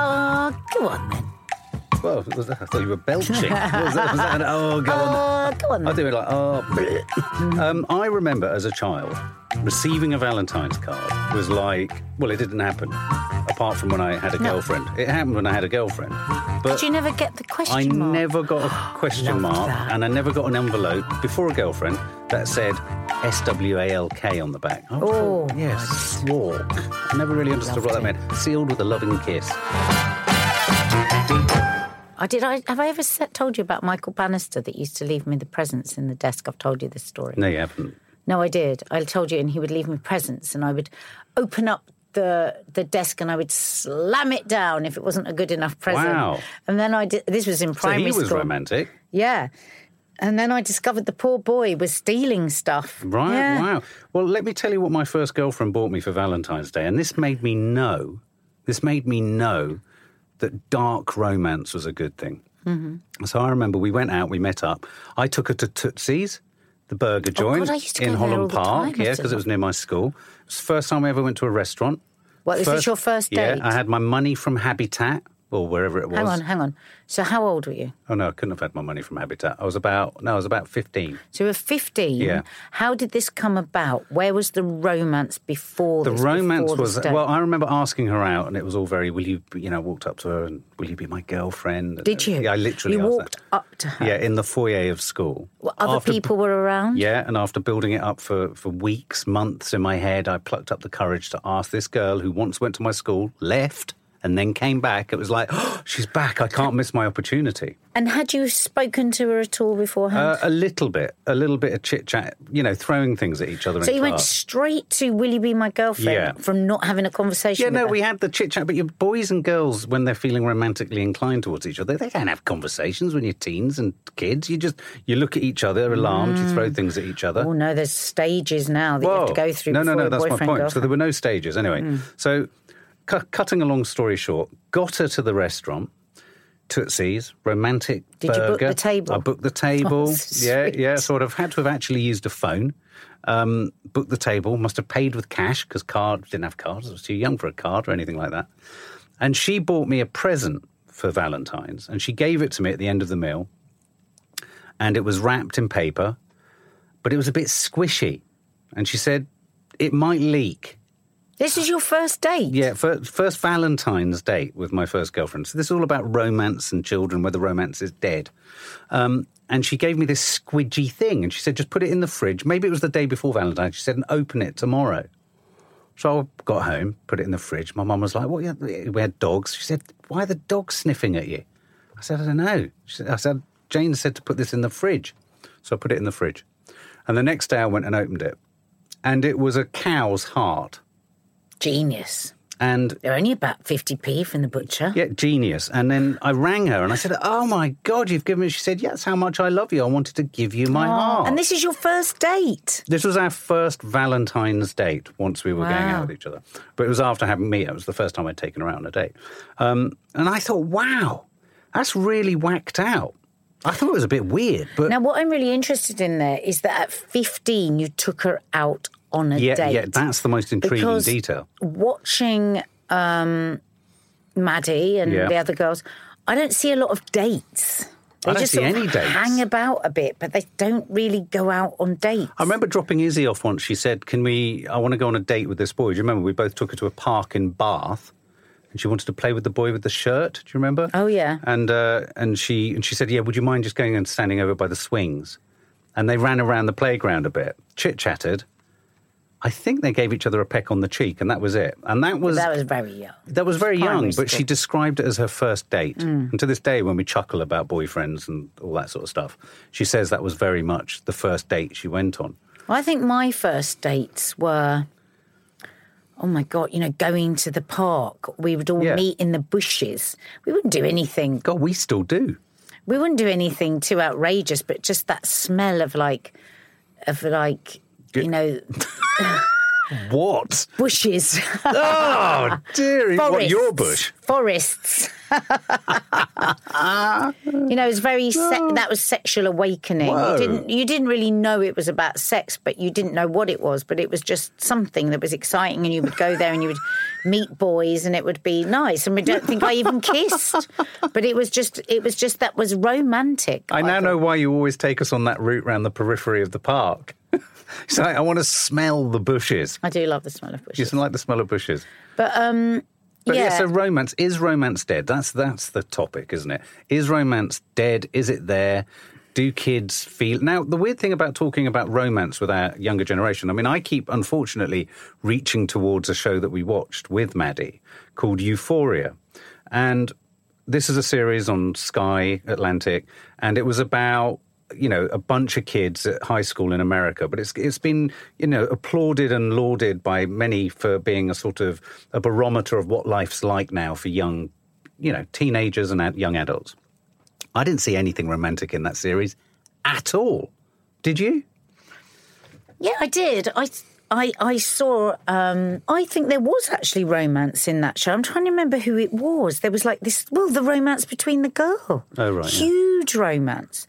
Uh, oh, go on then. Well, was that- I thought you were belching. was that, was that an, oh, go on. Oh, go on I do it like, oh. um, I remember as a child, receiving a Valentine's card was like, well, it didn't happen, apart from when I had a No. girlfriend. It happened when I had a girlfriend. But Did you never get the question mark. I mark? never got a question mark, that. and I never got an envelope before a girlfriend that said S W A L K on the back. I Oh, yes, walk. I never really understood what that Loved meant. Sealed with a loving kiss. I did. I have I ever told you about Michael Bannister that used to leave me the presents in the desk? I've told you this story. No, you haven't. No, I did. I told you, and he would leave me presents, and I would open up the the desk and I would slam it down if it wasn't a good enough present. Wow. And then I did. This was in primary school. So he was school. romantic. Yeah. And then I discovered the poor boy was stealing stuff. Right, Yeah. wow. Well, let me tell you what my first girlfriend bought me for Valentine's Day. And this made me know, this made me know that dark romance was a good thing. Mm-hmm. So I remember we went out, we met up. I took her to Tootsie's, the burger joint Oh, God, I used to in go there all Holland Park. time yeah, because it was near my school. It was the first time I ever went to a restaurant. What, this was your first date? Yeah, I had my money from Habitat or wherever it was. Hang on, hang on. So how old were you? Oh no, I couldn't have had my money from Habitat. I was about no, I was about fifteen. So you were 15. Yeah. How did this come about? Where was the romance before The this, romance before was well. I remember asking her out, and it was all very. Will you, you know, walked up to her and will you be my girlfriend? Did you? Yeah, I literally. You walked that. up to her? Yeah, in the foyer of school. Well, other After- people were around? Yeah, and after building it up for, for weeks, months in my head, I plucked up the courage to ask this girl who once went to my school, left, and then came back. It was like, oh, she's back. I can't miss my opportunity. And had you spoken to her at all beforehand? Uh, a little bit, a little bit of chit chat, you know, throwing things at each other. so you went straight to "Will you be my girlfriend?" Yeah. from not having a conversation. Yeah, no, her? we had the chit chat, but your boys and girls, when they're feeling romantically inclined towards each other, they don't have conversations when you're teens and kids. You just you look at each other, alarmed, you throw things at each other. Oh no, there's stages now that you have to go through. No, no, no, that's my point. So there were no stages anyway. So, cu- cutting a long story short, got her to the restaurant. Tootsie's, romantic Did you book the table? I booked the table. Oh, yeah, yeah. Sort of had to have actually used a phone. Um, booked the table. Must have paid with cash because card didn't have cards. I was too young for a card or anything like that. And she bought me a present for Valentine's, and she gave it to me at the end of the meal. And it was wrapped in paper, but it was a bit squishy. And she said it might leak. This is your first date. Yeah, fir- first Valentine's date with my first girlfriend. So this is all about romance and children, whether romance is dead. Um, and she gave me this squidgy thing, and she said, just put it in the fridge. Maybe it was the day before Valentine's. She said, and open it tomorrow. So I got home, put it in the fridge. My mum was like, "What? We had dogs." She said, "Why are the dogs sniffing at you?" I said, "I don't know." Said, I said, "Jane said to put this in the fridge," so I put it in the fridge. And the next day, I went and opened it, and it was a cow's heart. Genius. And They're only about 50p from the butcher. Yeah, genius. And then I rang her and I said, "Oh my God, you've given me." She said, "Yes, how much I love you. I wanted to give you my heart." And this is your first date. This was our first Valentine's date once we were going out with each other. But it was after having me. It was the first time I'd taken her out on a date. Um, and I thought, wow, that's really whacked out. I thought it was a bit weird, but Now, what I'm really interested in there is that at 15, you took her out on a yeah, date. yeah, that's the most intriguing Because detail. Watching um, Maddie and Yeah. the other girls, I don't see a lot of dates. They I don't just see any dates. hang about a bit, but they don't really go out on dates. I remember dropping Izzy off once. She said, "Can we? I want to go on a date with this boy." Do you remember? We both took her to a park in Bath, and she wanted to play with the boy with the shirt. Do you remember? Oh, yeah. And uh, and she and she said, "Yeah, would you mind just going and standing over by the swings?" And they ran around the playground a bit, chit chatted. I think they gave each other a peck on the cheek, and that was it. And that was that was very young. that was very Primary young, but she described it as her first date. Mm. And to this day, when we chuckle about boyfriends and all that sort of stuff, she says that was very much the first date she went on. I think my first dates were. oh my God, you know, going to the park. We would all Yeah. meet in the bushes. We wouldn't do anything. God, we still do. We wouldn't do anything too outrageous, but just that smell of like, of like, you know, What? bushes, Oh, dearie. What, your bush? forests. you know, it was very se- oh. that was sexual awakening. Whoa. You didn't you didn't really know it was about sex, but you didn't know what it was. But it was just something that was exciting, and you would go there and you would meet boys, and it would be nice. And we don't think I even kissed, but it was just it was just that was romantic. I now thought. know why you always take us on that route around the periphery of the park. It's like, I want to smell the bushes. I do love the smell of bushes. You just like the smell of bushes. but um, But yeah. yeah. so romance is romance dead? That's that's the topic, isn't it? Is romance dead? Is it there? Do kids feel now? The weird thing about talking about romance with our younger generation, I mean, I keep unfortunately reaching towards a show that we watched with Maddie called Euphoria, and this is a series on Sky Atlantic, and it was about you know a bunch of kids at high school in America, but it's it's been you know applauded and lauded by many for being a sort of a barometer of what life's like now for young you know teenagers and young adults. I didn't see anything romantic in that series at all. Did you? Yeah, I did. I I I saw. Um, I think there was actually romance in that show. I'm trying to remember who it was. There was like this. Well, the romance between the girl. Oh, right, yeah. Huge romance.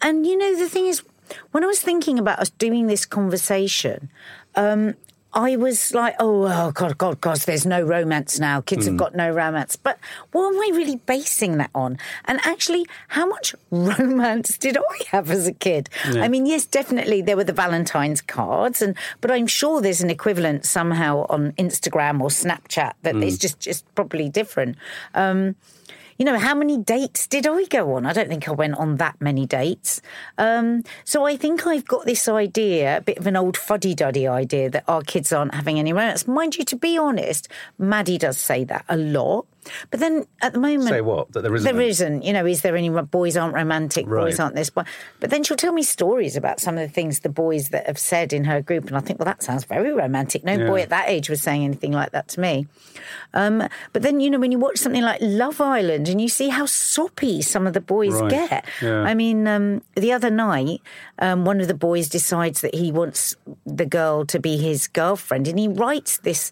And you know the thing is, when I was thinking about us doing this conversation. Um, I was like, oh, oh, God, God, God, there's no romance now. Kids Mm. have got no romance. But what am I really basing that on? And actually, how much romance did I have as a kid? I mean, yes, definitely there were the Valentine's cards, and but I'm sure there's an equivalent somehow on Instagram or Snapchat that Mm. is just, just probably different. Um, you know, how many dates did I go on? I don't think I went on that many dates. Um, so I think I've got this idea, a bit of an old fuddy duddy idea, that our kids aren't having any romance. Mind you, to be honest, Maddie does say that a lot. But then at the moment, Say what? That there isn't. there isn't. You know, is there any boys aren't romantic? Boys aren't this. But but then she'll tell me stories about some of the things the boys that have said in her group, and I think, well, that sounds very romantic. No boy at that age was saying anything like that to me. Um, but then you know, when you watch something like Love Island and you see how soppy some of the boys Right. get. Yeah. I mean, um, the other night, um, one of the boys decides that he wants the girl to be his girlfriend, and he writes this.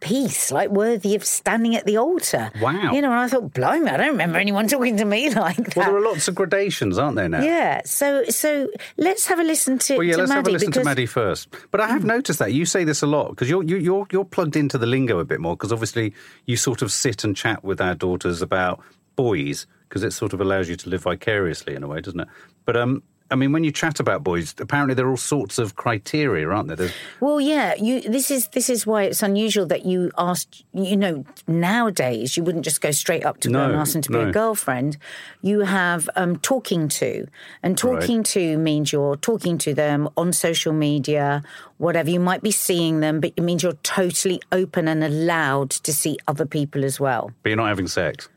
Piece like worthy of standing at the altar. Wow. You know, and I thought, blimey, I don't remember anyone talking to me like that. Well, there are lots of gradations, aren't there now? yeah. So, so let's have a listen to, Well, yeah, to let's Maddie have a listen because to Maddie first. But I have noticed that you say this a lot because you're you, you're you're plugged into the lingo a bit more because obviously you sort of sit and chat with our daughters about boys because it sort of allows you to live vicariously in a way, doesn't it? But um, I mean, when you chat about boys, apparently there are all sorts of criteria, aren't there? There's, Well, yeah, you. This is this is why it's unusual that you asked. You know, nowadays you wouldn't just go straight up to No, girl and ask them to be no. a girlfriend. You have um, talking to, and talking to means you're talking to them on social media, whatever. You might be seeing them, but it means you're totally open and allowed to see other people as well. but you're not having sex.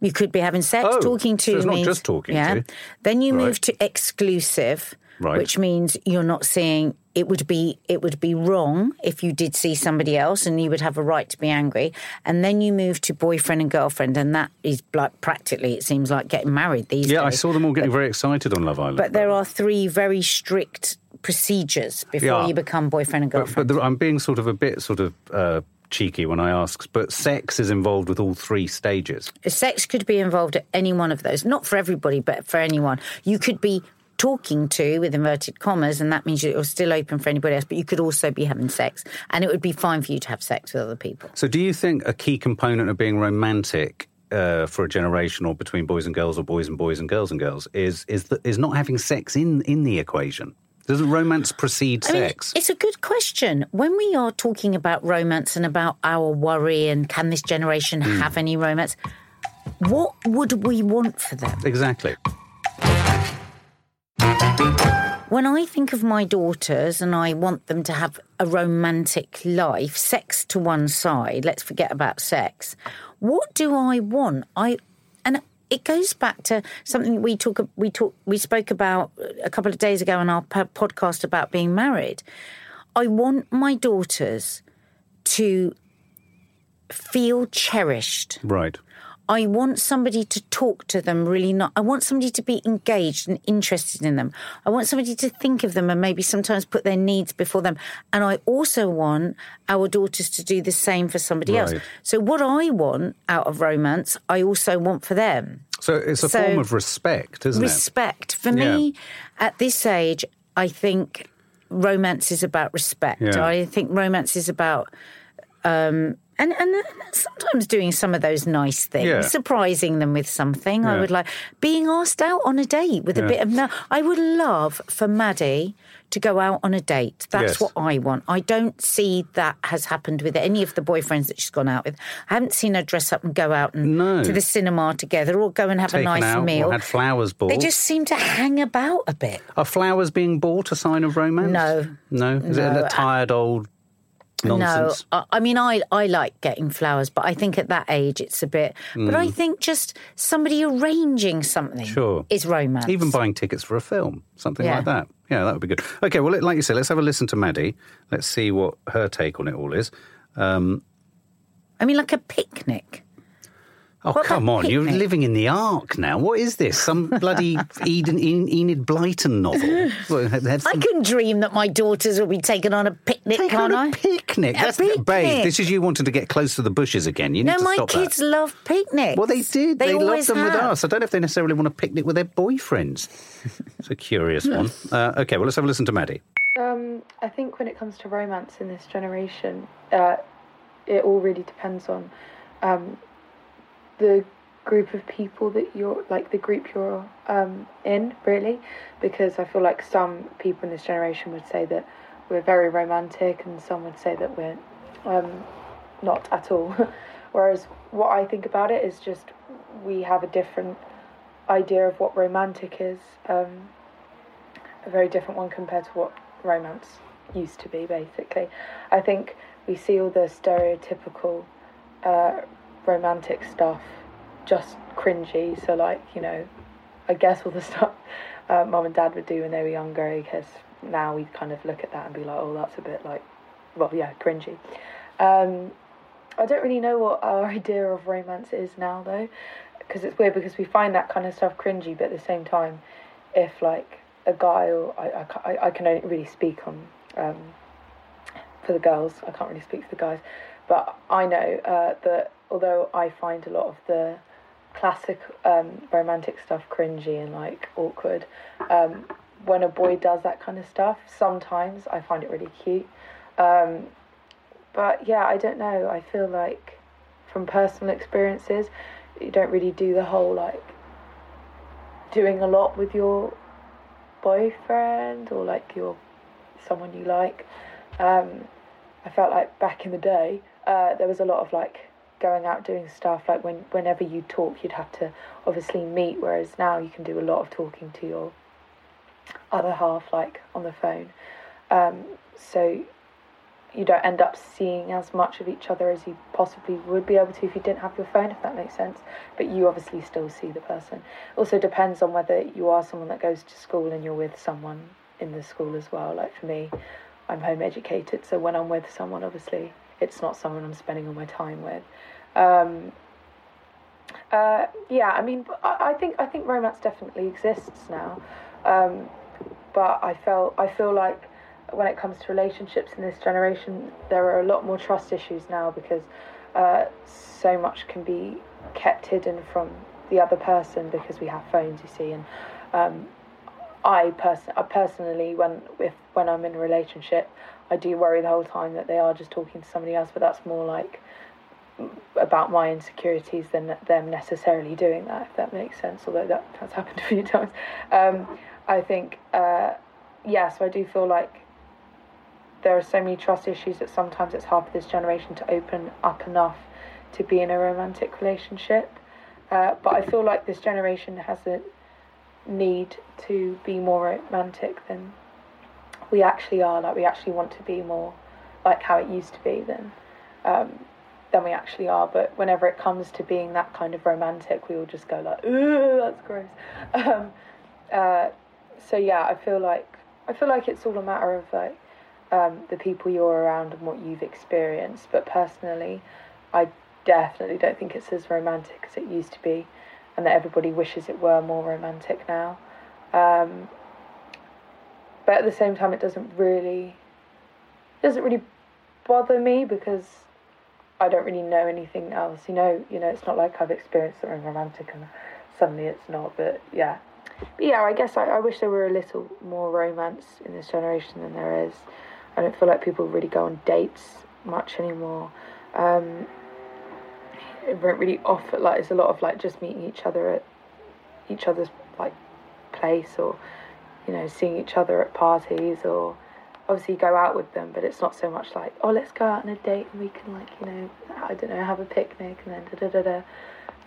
You could be having sex, Oh, talking to. so it's not just talking yeah. to. Then you Right. move to exclusive, Right. which means you're not seeing. It would be it would be wrong if you did see somebody else, and you would have a right to be angry. And then you move to boyfriend and girlfriend, and that is like practically it seems like getting married these Yeah, days. I saw them all getting very excited on Love Island. But there are three very strict procedures before Yeah. you become boyfriend and But, girlfriend. but the, I'm being sort of a bit sort of uh, cheeky when I ask, but sex is involved with all three stages. Sex could be involved at any one of those. Not for everybody, but for anyone. You could be talking to with inverted commas, and that means you're still open for anybody else, but you could also be having sex. And it would be fine for you to have sex with other people. So, do you think a key component of being romantic uh, for a generation, or between boys and girls, or boys and boys and girls and girls, is is the, is not having sex in in the equation? Doesn't romance precede I mean, sex? it's a good question. When we are talking about romance and about our worry and can this generation Hmm. have any romance, what would we want for them? exactly. When I think of my daughters and I want them to have a romantic life, sex to one side, let's forget about sex. What do I want? I it goes back to something we talk we talk we spoke about a couple of days ago on our podcast about being married. I want my daughters to feel cherished. Right. I want somebody to talk to them really not. I want somebody to be engaged and interested in them. I want somebody to think of them and maybe sometimes put their needs before them. And I also want our daughters to do the same for somebody else. So what I want out of romance, I also want for them. So it's a So- form of respect, isn't it? Respect. For me, at this age, I think romance is about respect. Yeah. I think romance is about um, and and sometimes doing some of those nice things, Yeah. surprising them with something. I would like being asked out on a date with a bit of no. I would love for Maddie to go out on a date. That's Yes. what I want. I don't see that has happened with any of the boyfriends that she's gone out with. I haven't seen her dress up and go out and No. to the cinema together or go and have Taken a nice meal. had flowers bought. They just seem to hang about a bit. Are flowers being bought a sign of romance? No. No? Is it a tired old nonsense? No, I, I mean, I, I like getting flowers, but I think at that age it's a bit. But I think just somebody arranging something Mm. Sure. is romance. Even buying tickets for a film, something Yeah. like that. Yeah, that would be good. Okay, well, like you said, let's have a listen to Maddie. Let's see what her take on it all is. Um, I mean, like a picnic. Oh, What come on. You're picnic? living in the Ark now. What is this? Some bloody Eden, En- Enid Blyton novel? What, had- had I can dream that my daughters will be taken on a picnic, Take can't on I? a picnic. A That's picnic. Babe, this is you wanting to get close to the bushes again. You need no, to my kids love picnics. Well, they did. They, loved always them with us. I don't know if they necessarily want to picnic with their boyfriends. it's a curious one. Uh, okay, well, let's have a listen to Maddie. Um, I think when it comes to romance in this generation, uh, it all really depends on um, the group of people that you're like the group you're um, in really because I feel like some people in this generation would say that we're very romantic and some would say that we're um, not at all whereas what I think about it is just we have a different idea of what romantic is um, a very different one compared to what romance used to be, basically. I think we see all the stereotypical uh, romantic stuff just cringy. So, like, you know, I guess all the stuff uh, mum and dad would do when they were younger, guess now we kind of look at that and be like, oh, that's a bit like, well, yeah, cringy. Um, I don't really know what our idea of romance is now, though, because it's weird because we find that kind of stuff cringy, but at the same time, if like a guy or I, I, I, I can only really speak on um, for the girls, I can't really speak for the guys, but I know uh, that although I find a lot of the classic um, romantic stuff cringy and like awkward, um, when a boy does that kind of stuff, sometimes I find it really cute. Um, but yeah, I don't know. I feel like from personal experiences, you don't really do the whole like doing a lot with your boyfriend or like your someone you like. Um, I felt like back in the day, uh, there was a lot of like going out doing stuff. Like when whenever you talk, you'd have to obviously meet. Whereas now you can do a lot of talking to your other half, like on the phone. Um, so you don't end up seeing as much of each other as you possibly would be able to if you didn't have your phone, if that makes sense. But you obviously still see the person. Also depends on whether you are someone that goes to school and you're with someone in the school as well. Like for me, I'm home educated, so when I'm with someone, obviously it's not someone I'm spending all my time with. Um, uh, yeah, I mean, I, I think I think romance definitely exists now, um, but I felt I feel like when it comes to relationships in this generation, there are a lot more trust issues now because uh, so much can be kept hidden from the other person because we have phones, you see, and um, I person I personally when if when I'm in a relationship, I do worry the whole time that they are just talking to somebody else, but that's more like about my insecurities than them necessarily doing that, if that makes sense. Although that has happened a few times, um, I think uh, yeah. So I do feel like there are so many trust issues that sometimes it's hard for this generation to open up enough to be in a romantic relationship. Uh, but I feel like this generation has a need to be more romantic than we actually are. Like we actually want to be more like how it used to be than um, than we actually are. But whenever it comes to being that kind of romantic, we all just go like, "Ooh, that's gross." Um, uh, so yeah, I feel like I feel like it's all a matter of like um, the people you're around and what you've experienced. But personally, I definitely don't think it's as romantic as it used to be, and that everybody wishes it were more romantic now. Um, but at the same time, it doesn't really doesn't really bother me because I don't really know anything else. You know, you know, it's not like I've experienced something romantic and suddenly it's not. But yeah, but yeah, I guess I, I wish there were a little more romance in this generation than there is. I don't feel like people really go on dates much anymore. Um, it won't really offer like it's a lot of like just meeting each other at each other's like place or you know seeing each other at parties or obviously go out with them but it's not so much like oh let's go out on a date and we can like you know I don't know have a picnic and then da da da da.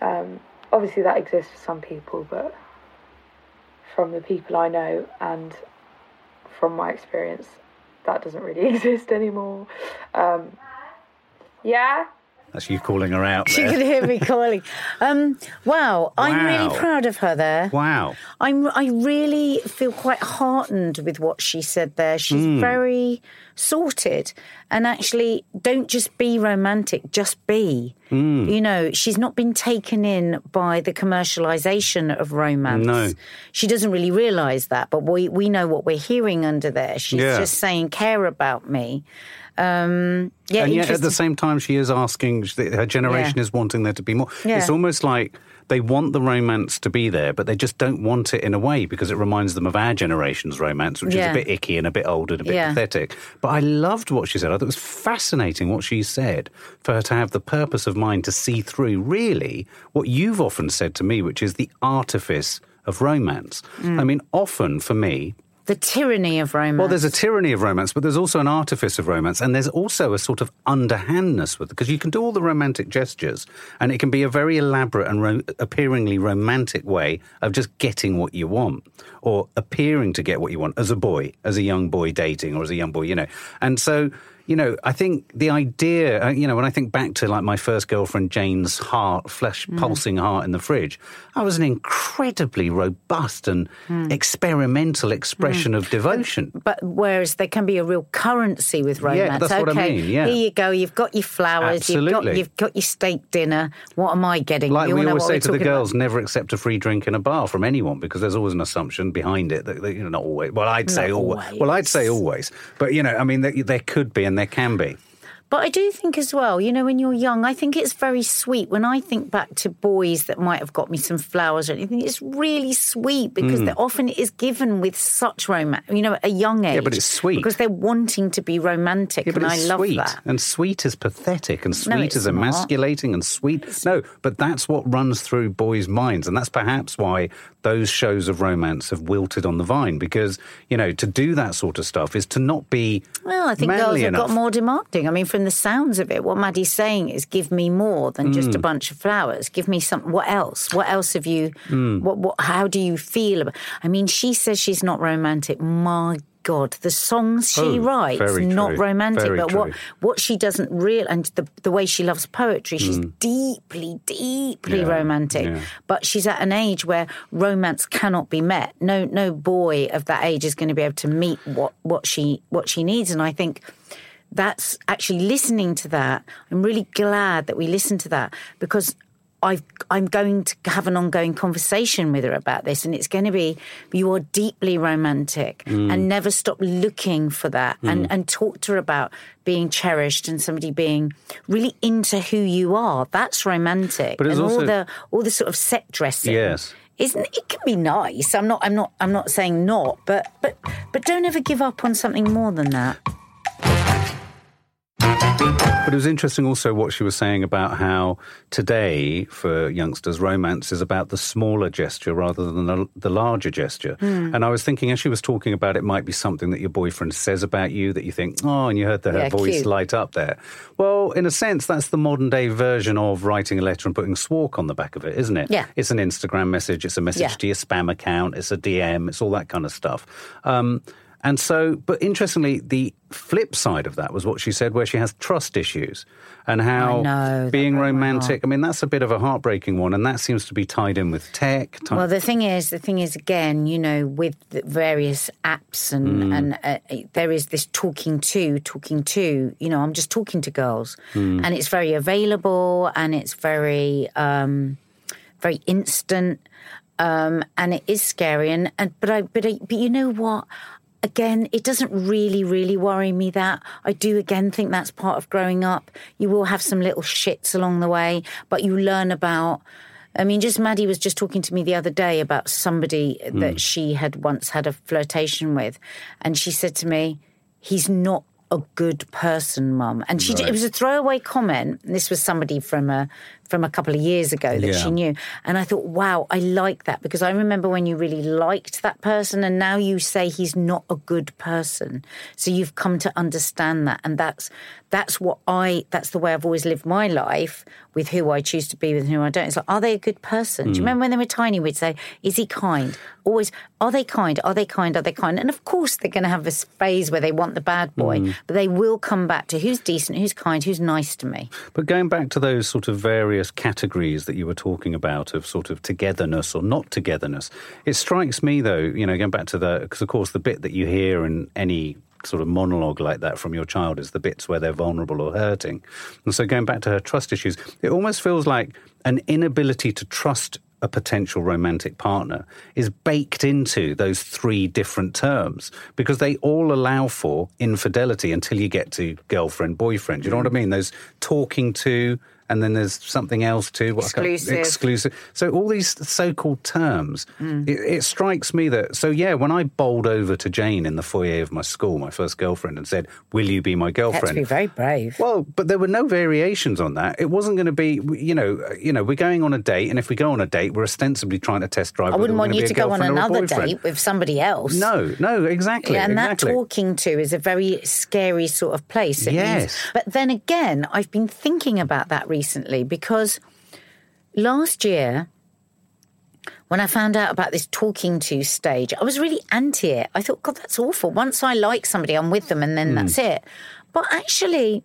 Um, obviously that exists for some people but from the people I know and from my experience that doesn't really exist anymore. Um, yeah That's you calling her out She could hear me calling. Um, wow, I'm really proud of her there. Wow. I'm, I really feel quite heartened with what she said there. She's Hmm. very sorted. And actually, don't just be romantic, just be. Hmm. You know, she's not been taken in by the commercialization of romance. No. She doesn't really realize that, but we, we know what we're hearing under there. She's Yeah. just saying, care about me. Um, yeah, and yet at the same time she is asking her generation Yeah. is wanting there to be more Yeah. it's almost like they want the romance to be there but they just don't want it in a way because it reminds them of our generation's romance which is a bit icky and a bit old and a bit Yeah. pathetic but i loved what she said i thought it was fascinating what she said for her to have the purpose of mind to see through really what you've often said to me which is the artifice of romance Mm. i mean often for me the tyranny of romance. well, there's a tyranny of romance, but there's also an artifice of romance, and there's also a sort of underhandness with it because you can do all the romantic gestures, and it can be a very elaborate and ro- appearingly romantic way of just getting what you want, or appearing to get what you want as a boy, as a young boy dating, or as a young boy, you know. And so, you know, I think the idea, uh, you know, when I think back to like my first girlfriend, Jane's heart, flesh mm. pulsing heart in the fridge, I was an incredibly robust and mm. experimental expression mm. of devotion. But whereas there can be a real currency with romance. Yeah, that's okay, what I mean, yeah. here you go. You've got your flowers. You've got Absolutely. you've got your steak dinner. What am I getting? Like you we always say to the talking about. girls, never accept a free drink in a bar from anyone because there's always an assumption behind it that, that you know not always. Well, I'd say always. always. Well, I'd say always, but you know, I mean, there, there could be there can be. But I do think as well, you know, when you're young, I think it's very sweet. When I think back to boys that might have got me some flowers or anything, it's really sweet because Mm. often it is given with such romance, you know, at a young age. Yeah, but it's sweet. Because they're wanting to be romantic. Yeah, but and it's I love sweet, that. and sweet is pathetic, and sweet it's is not. emasculating, and sweet. No, but that's what runs through boys' minds, and that's perhaps why those shows of romance have wilted on the vine because you know to do that sort of stuff is to not be Well, I think girls have enough. got more demanding. I mean, from the sounds of it, what Maddie's saying is give me more than just a Mm. bunch of flowers. Give me some. What else? What else have you? Mm. What? What? How do you feel about? I mean, she says she's not romantic. My God, the songs she Oh, writes not true. romantic, Very but what true. what she doesn't real and the the way she loves poetry, she's deeply, deeply Mm. Yeah, romantic. yeah. But she's at an age where romance cannot be met. No, no boy of that age is going to be able to meet what what she what she needs. And I think that's actually listening to that. I'm really glad that we listened to that because I've, I'm going to have an ongoing conversation with her about this, and it's going to be you are deeply romantic mm. and never stop looking for that, and, mm. and talk to her about being cherished and somebody being really into who you are. That's romantic, But it's and all also- the all the sort of set dressing. Yes. Isn't it can be nice. I'm not I'm not I'm not saying not, but but but don't ever give up on something more than that. But it was interesting also what she was saying about how today, for youngsters, romance is about the smaller gesture rather than the, the larger gesture. Hmm. And I was thinking, as she was talking about it, might be something that your boyfriend says about you that you think, oh, and you heard the, her Yeah, voice cute. light up there. Well, in a sense, that's the modern day version of writing a letter and putting SWALK on the back of it, isn't it? Yeah. It's an Instagram message, it's a message Yeah. to your spam account, it's a DM, it's all that kind of stuff. Um, And so, but interestingly, the flip side of that was what she said, where she has trust issues and how know, being romantic, I mean, that's a bit of a heartbreaking one. And that seems to be tied in with tech. Well, the thing is, the thing is, again, you know, with the various apps and and uh, there is this talking to, talking to. You know, I'm just talking to girls, and it's very available and it's very, um, very instant, um, and it is scary. And, and but I, but I, but you know what? Again, it doesn't really, really worry me that. I do again think that's part of growing up. You will have some little shits along the way, but you learn about I mean, just Maddie was just talking to me the other day about somebody that hmm. she had once had a flirtation with, and she said to me, "He's not a good person, Mum." And she it was a throwaway comment. This was somebody from a from a couple of years ago that Yeah. she knew, and I thought, "Wow, I like that," because I remember when you really liked that person, and now you say he's not a good person. So you've come to understand that, and that's that's what I that's the way I've always lived my life with who I choose to be with and who I don't. It's like, are they a good person? Do you hmm. remember when they were tiny? We'd say, is he kind? Always, are they kind? Are they kind? Are they kind? And of course, they're going to have this phase where they want the bad boy, hmm. But they will come back to who's decent, who's kind, who's nice to me. But going back to those sort of various categories that you were talking about of sort of togetherness or not togetherness, it strikes me though, you know, going back to the, because of course the bit that you hear in any sort of monologue like that from your child is the bits where they're vulnerable or hurting. And so going back to her trust issues, it almost feels like an inability to trust a potential romantic partner is baked into those three different terms because they all allow for infidelity until you get to girlfriend, boyfriend. You know what I mean? Those talking to, and then there's something else too. What Exclusive. exclusive. So all these so-called terms, Mm. it, it strikes me that. So yeah, when I bowled over to Jane in the foyer of my school, my first girlfriend, and said, "Will you be my girlfriend?" be very brave. Well, but there were no variations on that. It wasn't going to be, you know, you know, we're going on a date, and if we go on a date, we're ostensibly trying to test drive. I wouldn't want you to go on girlfriend or a another date with somebody else. No, no, exactly, Yeah, and exactly. that talking to is a very scary sort of place. It means- Yes. but then again, I've been thinking about that recently because last year, when I found out about this talking to stage, I was really anti it. I thought, God, that's awful. Once I like somebody, I'm with them and Hmm. then that's it. But actually,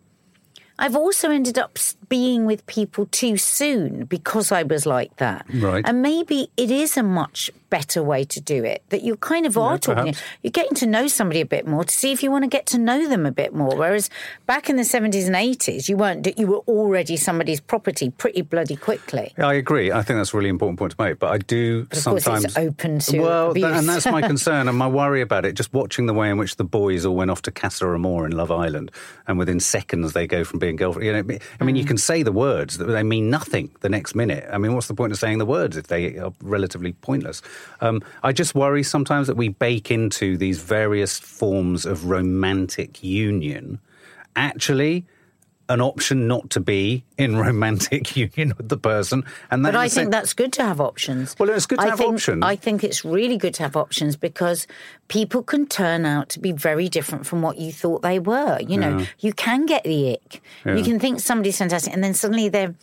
I've also ended up being with people too soon because I was like that. Right. And maybe it is a much better way to do it that you kind of are talking. perhaps. You're getting to know somebody a bit more to see if you want to get to know them a bit more. Whereas back in the 70s and 80s, you weren't, you were already somebody's property pretty bloody quickly. I agree. I think that's a really important point to make. But I do But sometimes it's open to well, and that's my concern and my worry about it. Just watching the way in which the boys all went off to Casa Amor in Love Island, and within seconds they go from being girlfriend. You know, I mean, you Mm. can say the words, that they mean nothing the next minute. I mean, what's the point of saying the words if they are relatively pointless? Um, I just worry sometimes that we bake into these various forms of romantic union actually an option not to be in romantic union with the person. And that But I think that's good to have options. Well, it's good to I have think, options. I think it's really good to have options because people can turn out to be very different from what you thought they were. You know, you can get the ick. You can think somebody's fantastic, and then suddenly they're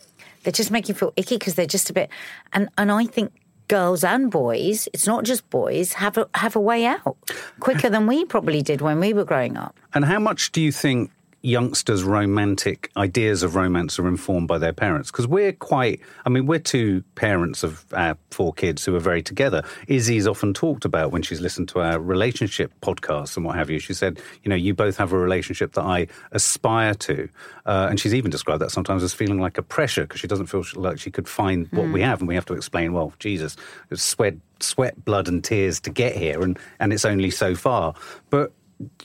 they just make you feel icky because they're just a bit. And and I think girls and boys, it's not just boys, have a have a way out quicker than we probably did when we were growing up. And how much do you think youngsters' romantic ideas of romance are informed by their parents? Because we're quite, I mean, we're two parents of our four kids who are very together. Izzy's often talked about when she's listened to our relationship podcasts and what have you. She said, you know, you both have a relationship that I aspire to. Uh, and she's even described that sometimes as feeling like a pressure because she doesn't feel like she could find what we have. And we have to explain, well, Jesus, sweat, sweat, blood, and tears to get here. And, and it's only so far. But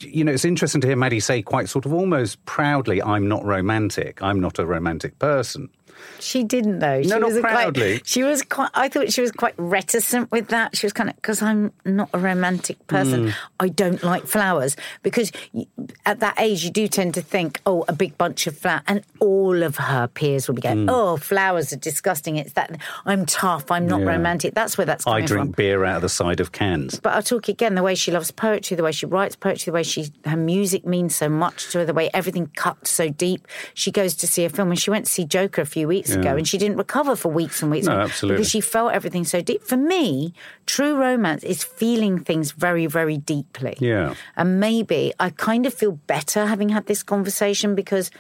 you know, it's interesting to hear Maddie say quite sort of almost proudly, I'm not romantic. I'm not a romantic person. She didn't though. She No, not proudly. Quite, she was quite. I thought she was quite reticent with that. She was kind of because I'm not a romantic person. Mm. I don't like flowers because at that age you do tend to think, oh, a big bunch of flowers, and all of her peers will be going, Mm. oh, flowers are disgusting. It's that I'm tough. I'm not Yeah. romantic. That's where that's Coming I drink from. beer out of the side of cans. But I'll talk again the way she loves poetry, the way she writes poetry, the way she her music means so much to her, the way everything cuts so deep. She goes to see a film and she went to see Joker a few weeks ago, and she didn't recover for weeks and weeks. No, absolutely. Because she felt everything so deep. For me, true romance is feeling things very, very deeply. Yeah. And maybe I kind of feel better having had this conversation because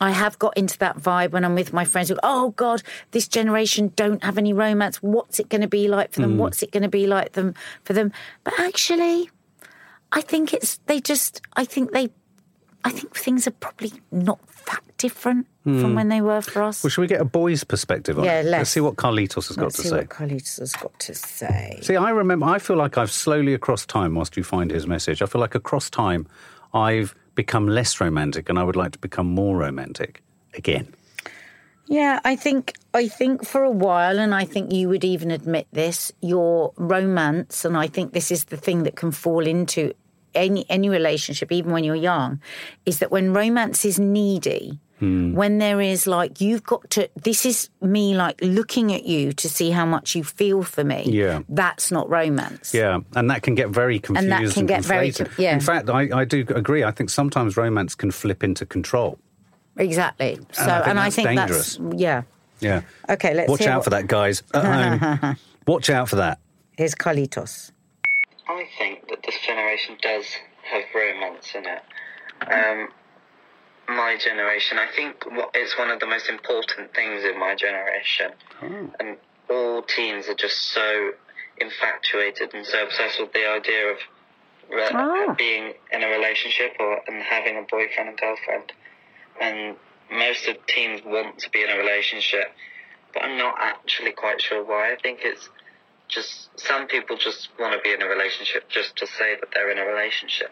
I have got into that vibe when I'm with my friends who, oh God, this generation don't have any romance. What's it going to be like for them? Mm. What's it going to be like them for them? But actually, I think it's, they just, I think they, I think things are probably not that different from hmm. when they were for us. Well, should we get a boy's perspective on Yeah, it? let's. Let's see what Carlitos has got Let's to see say. what Carlitos has got to say. See, I remember, I feel like I've slowly across time, whilst you find his message, I feel like across time I've become less romantic and I would like to become more romantic again. Yeah, I think I think for a while, and I think you would even admit this, your romance, and I think this is the thing that can fall into any any relationship, even when you're young, is that when romance is needy, hmm. when there is like you've got to this is me like looking at you to see how much you feel for me. Yeah. That's not romance. Yeah, and that can get very confused that can get very yeah. In fact, I, I do agree. I think sometimes romance can flip into control. Exactly. So I think and I think dangerous. that's yeah. Yeah. Okay, let's Watch out what- for that, guys. At home. Watch out for that. Here's Carlitos. I think that this generation does have romance in it. Um, my generation, I think what it's one of the most important things in my generation. And all teens are just so infatuated and so obsessed with the idea of re- Ah. being in a relationship or and having a boyfriend and girlfriend. And most of teens want to be in a relationship, but I'm not actually quite sure why. I think it's just some people just want to be in a relationship just to say that they're in a relationship,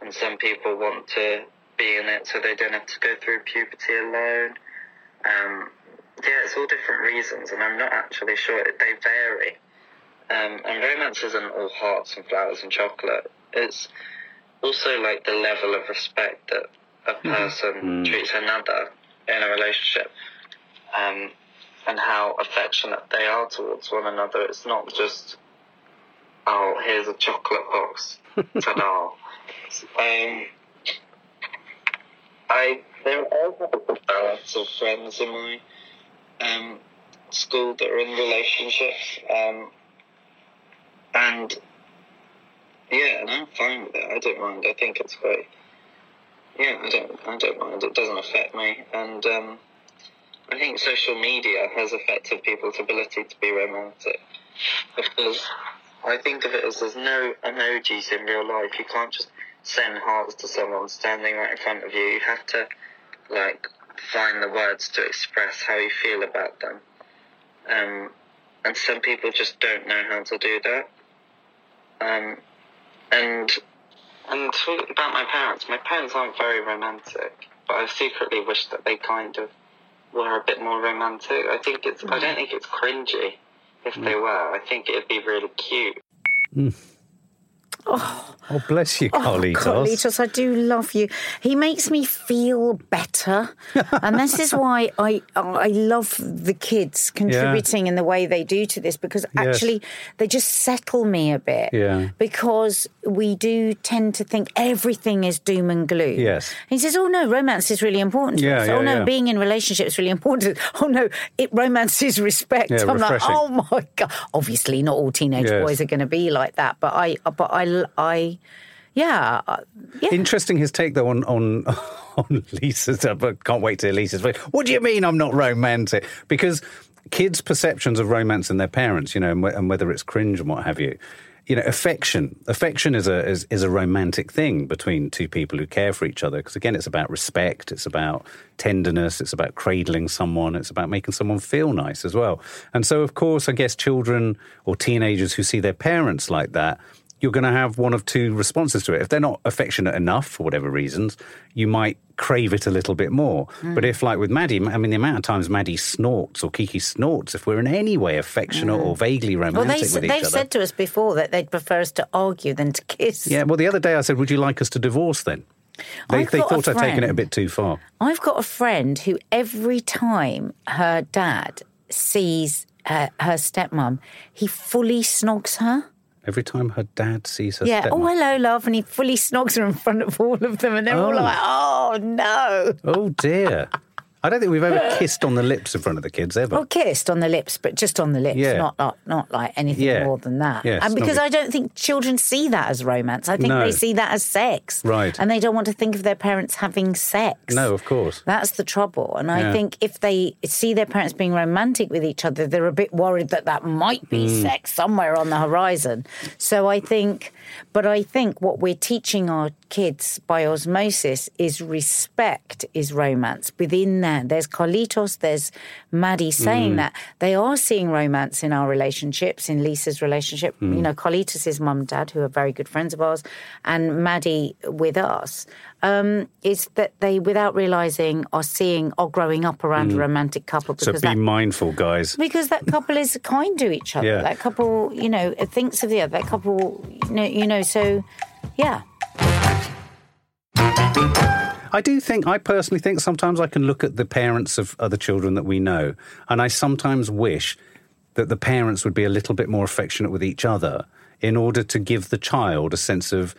and some people want to be in it so they don't have to go through puberty alone. Um, yeah, it's all different reasons, and I'm not actually sure. They vary. Um, and romance isn't all hearts and flowers and chocolate. It's also like the level of respect that a person treats another in a relationship. Um, and how affectionate they are towards one another. It's not just, oh, here's a chocolate box, ta-da. um, I there are lots of friends in my um, school that are in relationships, um, and yeah, and I'm fine with it. I don't mind. I think it's great. Yeah, I don't. I don't mind. It doesn't affect me, and. Um, I think social media has affected people's ability to be romantic because I think of it as there's no emojis in real life. You can't just send hearts to someone standing right in front of you. You have to like find the words to express how you feel about them. Um, and some people just don't know how to do that. Um, and and about my parents, my parents aren't very romantic, but I secretly wish that they kind of were a bit more romantic. I think it's. I mm. don't think it's cringy if they mm. were. I think it'd be really cute. Mm. Oh, oh bless you, oh, Carlitos. Carlitos, I do love you. He makes me feel better, and this is why I I love the kids contributing in the way they do to this because actually they just settle me a bit. Yeah. Because we do tend to think everything is doom and gloom. Yes. He says, "Oh no, romance is really important. Yeah, yeah, oh no, yeah. being in relationships is really important. Oh no, it romance is respect. Yeah, I'm like, oh my god. Obviously, not all teenage Yes. boys are going to be like that, but I, but I, I, yeah, uh, yeah. Interesting his take though on on on Lisa's. uh, But can't wait to hear Lisa's. What do you mean I'm not romantic? Because kids' perceptions of romance and their parents, you know, and, and whether it's cringe and what have you. You know, affection. Affection is a is, is a romantic thing between two people who care for each other. Because again, it's about respect. It's about tenderness. It's about cradling someone. It's about making someone feel nice as well. And so, of course, I guess children or teenagers who see their parents like that you're going to have one of two responses to it. If they're not affectionate enough for whatever reasons, you might crave it a little bit more. Hmm. But if, like with Maddie, I mean, the amount of times Maddie snorts or Kiki snorts, if we're in any way affectionate or vaguely romantic. Well, they, with each they've other. said to us before that they'd prefer us to argue than to kiss. yeah, well, the other day I said, Would you like us to divorce then? They, they thought I'd taken it a bit too far. I've got a friend who every time her dad sees her, her stepmom, he fully snogs her. Every time her dad sees her Yeah. stepmom. Oh, hello, love. And he fully snogs her in front of all of them. And they're all Oh. like, oh, no. Oh dear. I don't think we've ever kissed on the lips in front of the kids ever. Well, kissed on the lips, but just on the lips, Yeah. not like not like anything Yeah. more than that. Yes, and because I don't think children see that as romance. I think No. they see that as sex. Right. And they don't want to think of their parents having sex. No, of course. That's the trouble. And Yeah. I think if they see their parents being romantic with each other, they're a bit worried that that might be Hmm. sex somewhere on the horizon. So I think, but I think what we're teaching our kids by osmosis is respect is romance. Within that, there's Carlitos, there's Maddie mm. saying that they are seeing romance in our relationships, in Lisa's relationship. Mm. You know, Carlitos' mum and dad, who are very good friends of ours, and Maddie with us um, is that they, without realizing, are seeing or growing up around mm. a romantic couple So be that mindful, guys. because that couple is kind to each other. Yeah. That couple, you know, thinks of the other. That couple, you know, you know. So, yeah, I do think, I personally think sometimes I can look at the parents of other children that we know, and I sometimes wish that the parents would be a little bit more affectionate with each other in order to give the child a sense of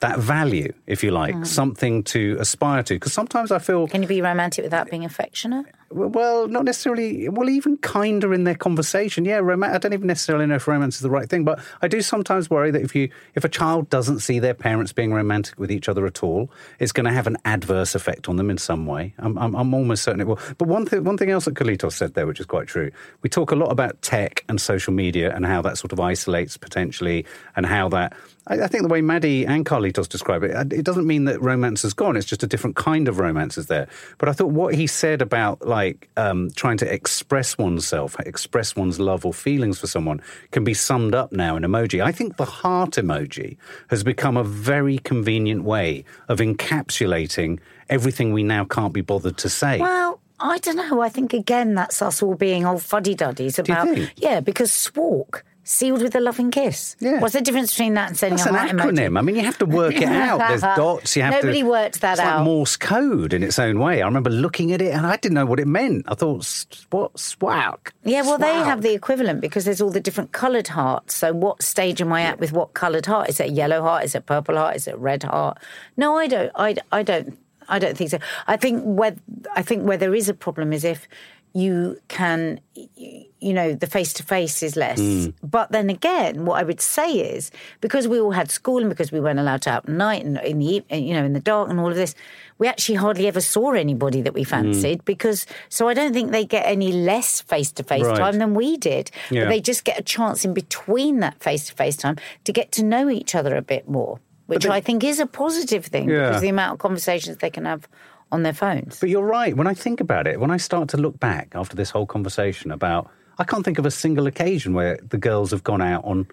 that value, if you like, hmm. something to aspire to. Because sometimes I feel can you be romantic without being affectionate? Well, not necessarily. Well, even kinder in their conversation. Yeah, rom- I don't even necessarily know if romance is the right thing, but I do sometimes worry that if you if a child doesn't see their parents being romantic with each other at all, it's going to have an adverse effect on them in some way. I'm, I'm, I'm almost certain it will. But one thing, one thing else that Carlitos said there, which is quite true, we talk a lot about tech and social media and how that sort of isolates potentially, and how that. I, think the way Maddie and Carlitos describe it, it doesn't mean that romance is gone. It's just a different kind of romance is there. But I thought what he said about like um, trying to express oneself, express one's love or feelings for someone, can be summed up now in emoji. I think the heart emoji has become a very convenient way of encapsulating everything we now can't be bothered to say. Well, I don't know. I think again that's us all being old fuddy duddies about yeah, because SWALK sealed with a loving kiss. Yeah. What's the difference between that and sending That's a an heart emoji? acronym. I mean, you have to work it out. There's dots. You have to. Nobody worked that it's out. like Morse code in its own way. I remember looking at it and I didn't know what it meant. I thought, what? Swag? Yeah, well, they have the equivalent because there's all the different coloured hearts. So, what stage am I at with what coloured heart? Is it a yellow heart? Is it a purple heart? Is it a red heart? No, I don't. I, I don't. I don't think so. I think where I think where there is a problem is if you can, you know, the face to face is less. Hmm. But then again, what I would say is because we all had school and because we weren't allowed to out at night and in the you know in the dark and all of this, we actually hardly ever saw anybody that we hmm. fancied because. So I don't think they get any less face to face time than we did. Yeah. But they just get a chance in between that face to face time to get to know each other a bit more, which I think is a positive thing Yeah. because the amount of conversations they can have on their phones. But you're right. When I think about it, when I start to look back after this whole conversation about, I can't think of a single occasion where the girls have gone out on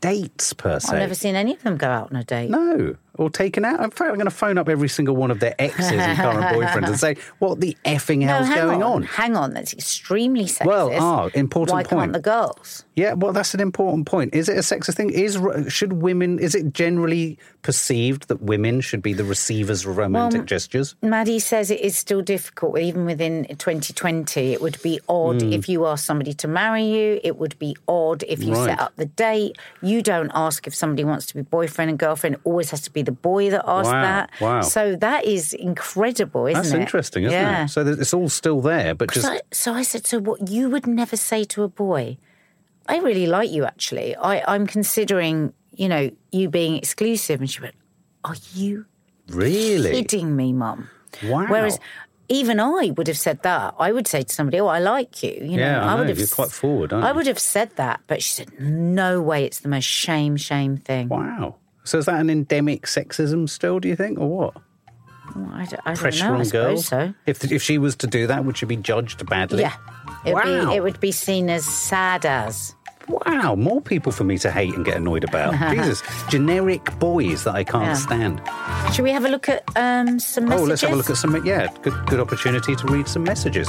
dates per se. I've never seen any of them go out on a date. No, or taken out. In fact, I'm going to phone up every single one of their exes and current boyfriends and say, "What the effing No, hell's going on. on?" Hang on, that's extremely sexist. Well, ah, important Why point. can't the girls? Yeah, well, that's an important point. Is it a sexist thing? Is should women? Is it generally perceived that women should be the receivers of romantic gestures? Maddie says it is still difficult, even within 2020. It would be odd Hmm. if you asked somebody to marry you. It would be odd if you Right. set up the date. You don't ask if somebody wants to be boyfriend and girlfriend. It always has to be the boy that asked Wow, that. wow. So that is incredible, isn't That's it? That's interesting, isn't yeah. it? So it's all still there, but just So, so I said, so what you would never say to a boy? I really like you, actually. I, I'm considering, you know, you being exclusive. And she went, Are you really. kidding me, mum? Wow. Whereas even I would have said that. I would say to somebody, "Oh, I like you." You know, Yeah, I would know. have. You're quite forward, aren't I you? would have said that, but she said, "No way! It's the most shame, shame thing." Wow. So is that an endemic sexism still? Do you think, or what? Well, I don't, I don't Pressure know. I on girls. so. If if she was to do that, would she be judged badly? Yeah, it would Wow. be. It would be seen as sad as. Wow, more people for me to hate and get annoyed about. Jesus, generic boys that I can't Yeah. stand. Should we have a look at um, some messages? Oh, let's have a look at some. Yeah, good good opportunity to read some messages.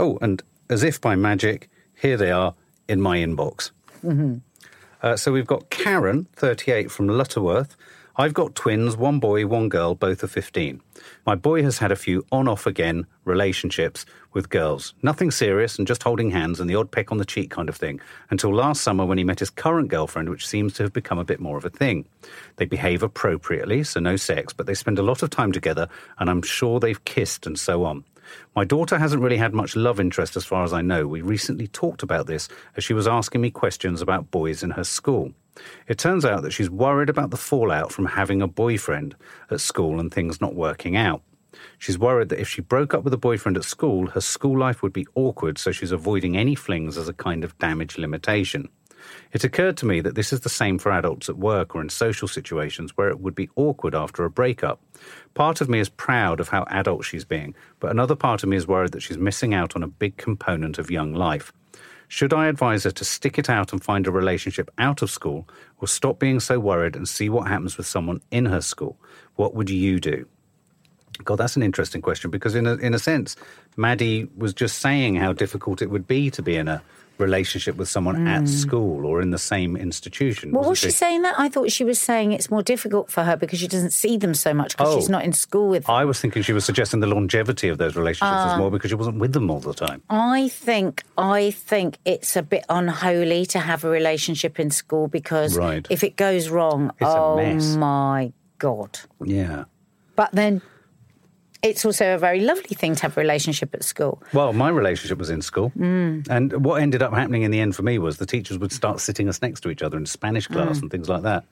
Oh, and as if by magic, here they are in my inbox. Uh, so we've got Karen, 38, from Lutterworth. I've got twins, one boy, one girl, both are 15. My boy has had a few on off again relationships with girls. Nothing serious and just holding hands and the odd peck on the cheek kind of thing, until last summer when he met his current girlfriend, which seems to have become a bit more of a thing. They behave appropriately, so no sex, but they spend a lot of time together and I'm sure they've kissed and so on. My daughter hasn't really had much love interest as far as I know. We recently talked about this as she was asking me questions about boys in her school. It turns out that she's worried about the fallout from having a boyfriend at school and things not working out. She's worried that if she broke up with a boyfriend at school, her school life would be awkward, so she's avoiding any flings as a kind of damage limitation. It occurred to me that this is the same for adults at work or in social situations where it would be awkward after a breakup. Part of me is proud of how adult she's being, but another part of me is worried that she's missing out on a big component of young life. Should I advise her to stick it out and find a relationship out of school, or stop being so worried and see what happens with someone in her school? What would you do? God, that's an interesting question because, in a, in a sense, Maddie was just saying how difficult it would be to be in a relationship with someone at hmm. school or in the same institution. Well, was she saying that? I thought she was saying it's more difficult for her because she doesn't see them so much because Oh. she's not in school with them. I was thinking she was suggesting the longevity of those relationships was ah. more because she wasn't with them all the time. I think I think it's a bit unholy to have a relationship in school because Right. if it goes wrong, It's oh my god. Yeah. But then it's also a very lovely thing to have a relationship at school. Well, my relationship was in school. Mm. And what ended up happening in the end for me was the teachers would start sitting us next to each other in Spanish class Mm. and things like that.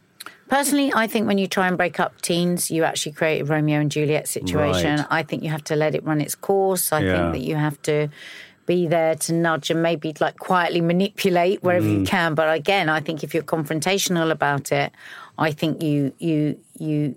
Personally, I think when you try and break up teens, you actually create a Romeo and Juliet situation. Right. I think you have to let it run its course. I Yeah. think that you have to be there to nudge and maybe like quietly manipulate wherever Mm. you can. But again, I think if you're confrontational about it, I think you you you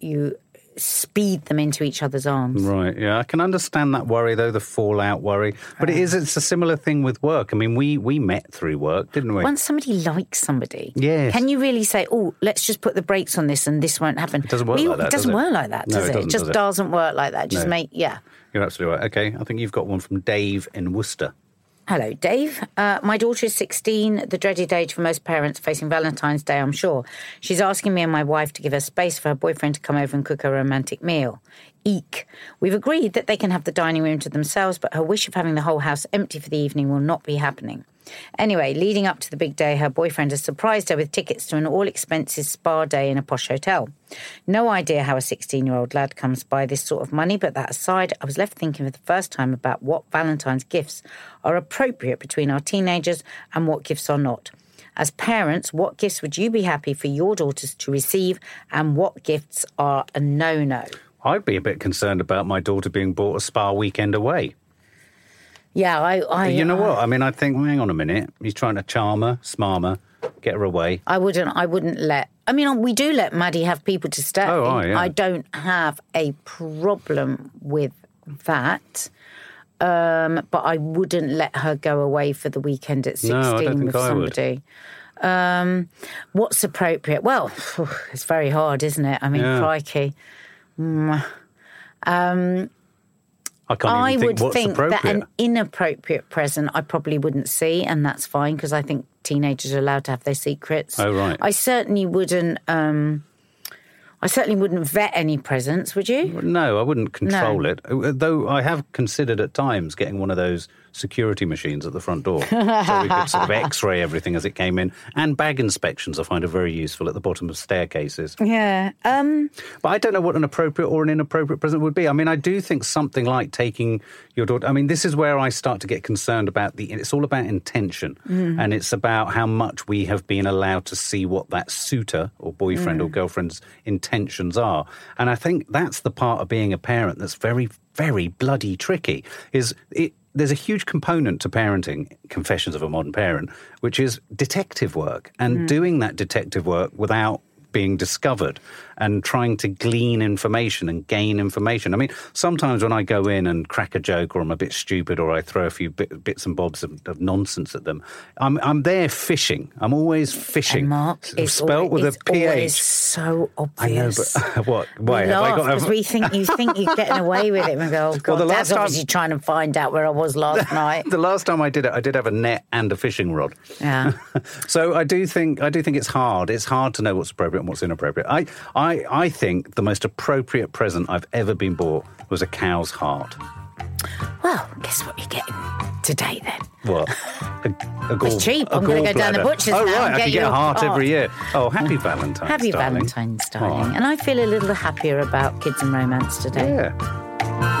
you speed them into each other's arms. Right. Yeah, I can understand that worry though, the fallout worry. But it uh. is it's a similar thing with work. I mean, we we met through work, didn't we? Once somebody likes somebody, Yes. can you really say, "Oh, let's just put the brakes on this and this won't happen"? It doesn't work like that, It doesn't does it? work like that, No, does it it? doesn't, it just does it? doesn't work like that. Just No. make yeah. You're absolutely right. Okay, I think you've got one from Dave in Worcester. Hello, Dave. Uh, my daughter is 16, the dreaded age for most parents facing Valentine's Day, I'm sure. She's asking me and my wife to give her space for her boyfriend to come over and cook a romantic meal. Eek. We've agreed that they can have the dining room to themselves, but her wish of having the whole house empty for the evening will not be happening. Anyway, leading up to the big day, her boyfriend has surprised her with tickets to an all expenses spa day in a posh hotel. No idea how a 16 year old lad comes by this sort of money, but that aside, I was left thinking for the first time about what Valentine's gifts are appropriate between our teenagers and what gifts are not. As parents, what gifts would you be happy for your daughters to receive, and what gifts are a no no? I'd be a bit concerned about my daughter being bought a spa weekend away. Yeah, I. I you know what? I mean, I think, well, hang on a minute. He's trying to charm her, smarm her, get her away. I wouldn't. I wouldn't let. I mean, we do let Maddie have people to stay. Oh, oh, yeah. I don't have a problem with that. Um, but I wouldn't let her go away for the weekend at No, I don't sixteen think with I somebody. Um, what's appropriate? Well, it's very hard, isn't it? I mean, Yeah. crikey. I can't I think would think that an inappropriate present I probably wouldn't see, and that's fine because I think teenagers are allowed to have their secrets. Oh, right. I certainly wouldn't. Um, I certainly wouldn't vet any presents. Would you? No, I wouldn't control No. it. Uh, Though I have considered at times getting one of those security machines at the front door so we could sort of x ray everything as it came in. And bag inspections I find are very useful at the bottom of staircases. Yeah. Um, But I don't know what an appropriate or an inappropriate present would be. I mean, I do think something like taking your daughter. I mean, this is where I start to get concerned about the. It's all about intention, and it's about how much we have been allowed to see what that suitor or boyfriend or girlfriend's intentions are. And I think that's the part of being a parent that's very, very bloody tricky. Is it? There's a huge component to parenting, Confessions of a Modern Parent, which is detective work and hmm. doing that detective work without being discovered and trying to glean information and gain information. I mean, sometimes when I go in and crack a joke or I'm a bit stupid or I throw a few bit, bits and bobs of, of nonsense at them, I'm, I'm there fishing. I'm always fishing. And Mark, it's spelt always, with a it's PH. so I know, obvious. but what? Why we have I laugh got? because we think you think you're getting away with it. And go, oh, God, the Dad's last time- obviously trying to find out where I was last night. the last time I did it, I did have a net and a fishing rod. Yeah. So I do think I do think it's hard. It's hard to know what's appropriate and what's inappropriate. I I I think the most appropriate present I've ever been bought was a cow's heart. Well, guess what you're getting today then? What? A, a gall, cheap. a I'm gonna go down the butcher's Oh now right, and I get can get a heart heart. every year. Oh, happy Valentine's. Happy darling. Valentine's, darling. Oh. And I feel a little happier about kids and romance today. Yeah.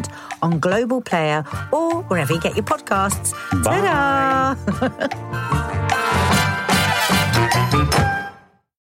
on Global Player or wherever you get your podcasts. Bye. Ta-da!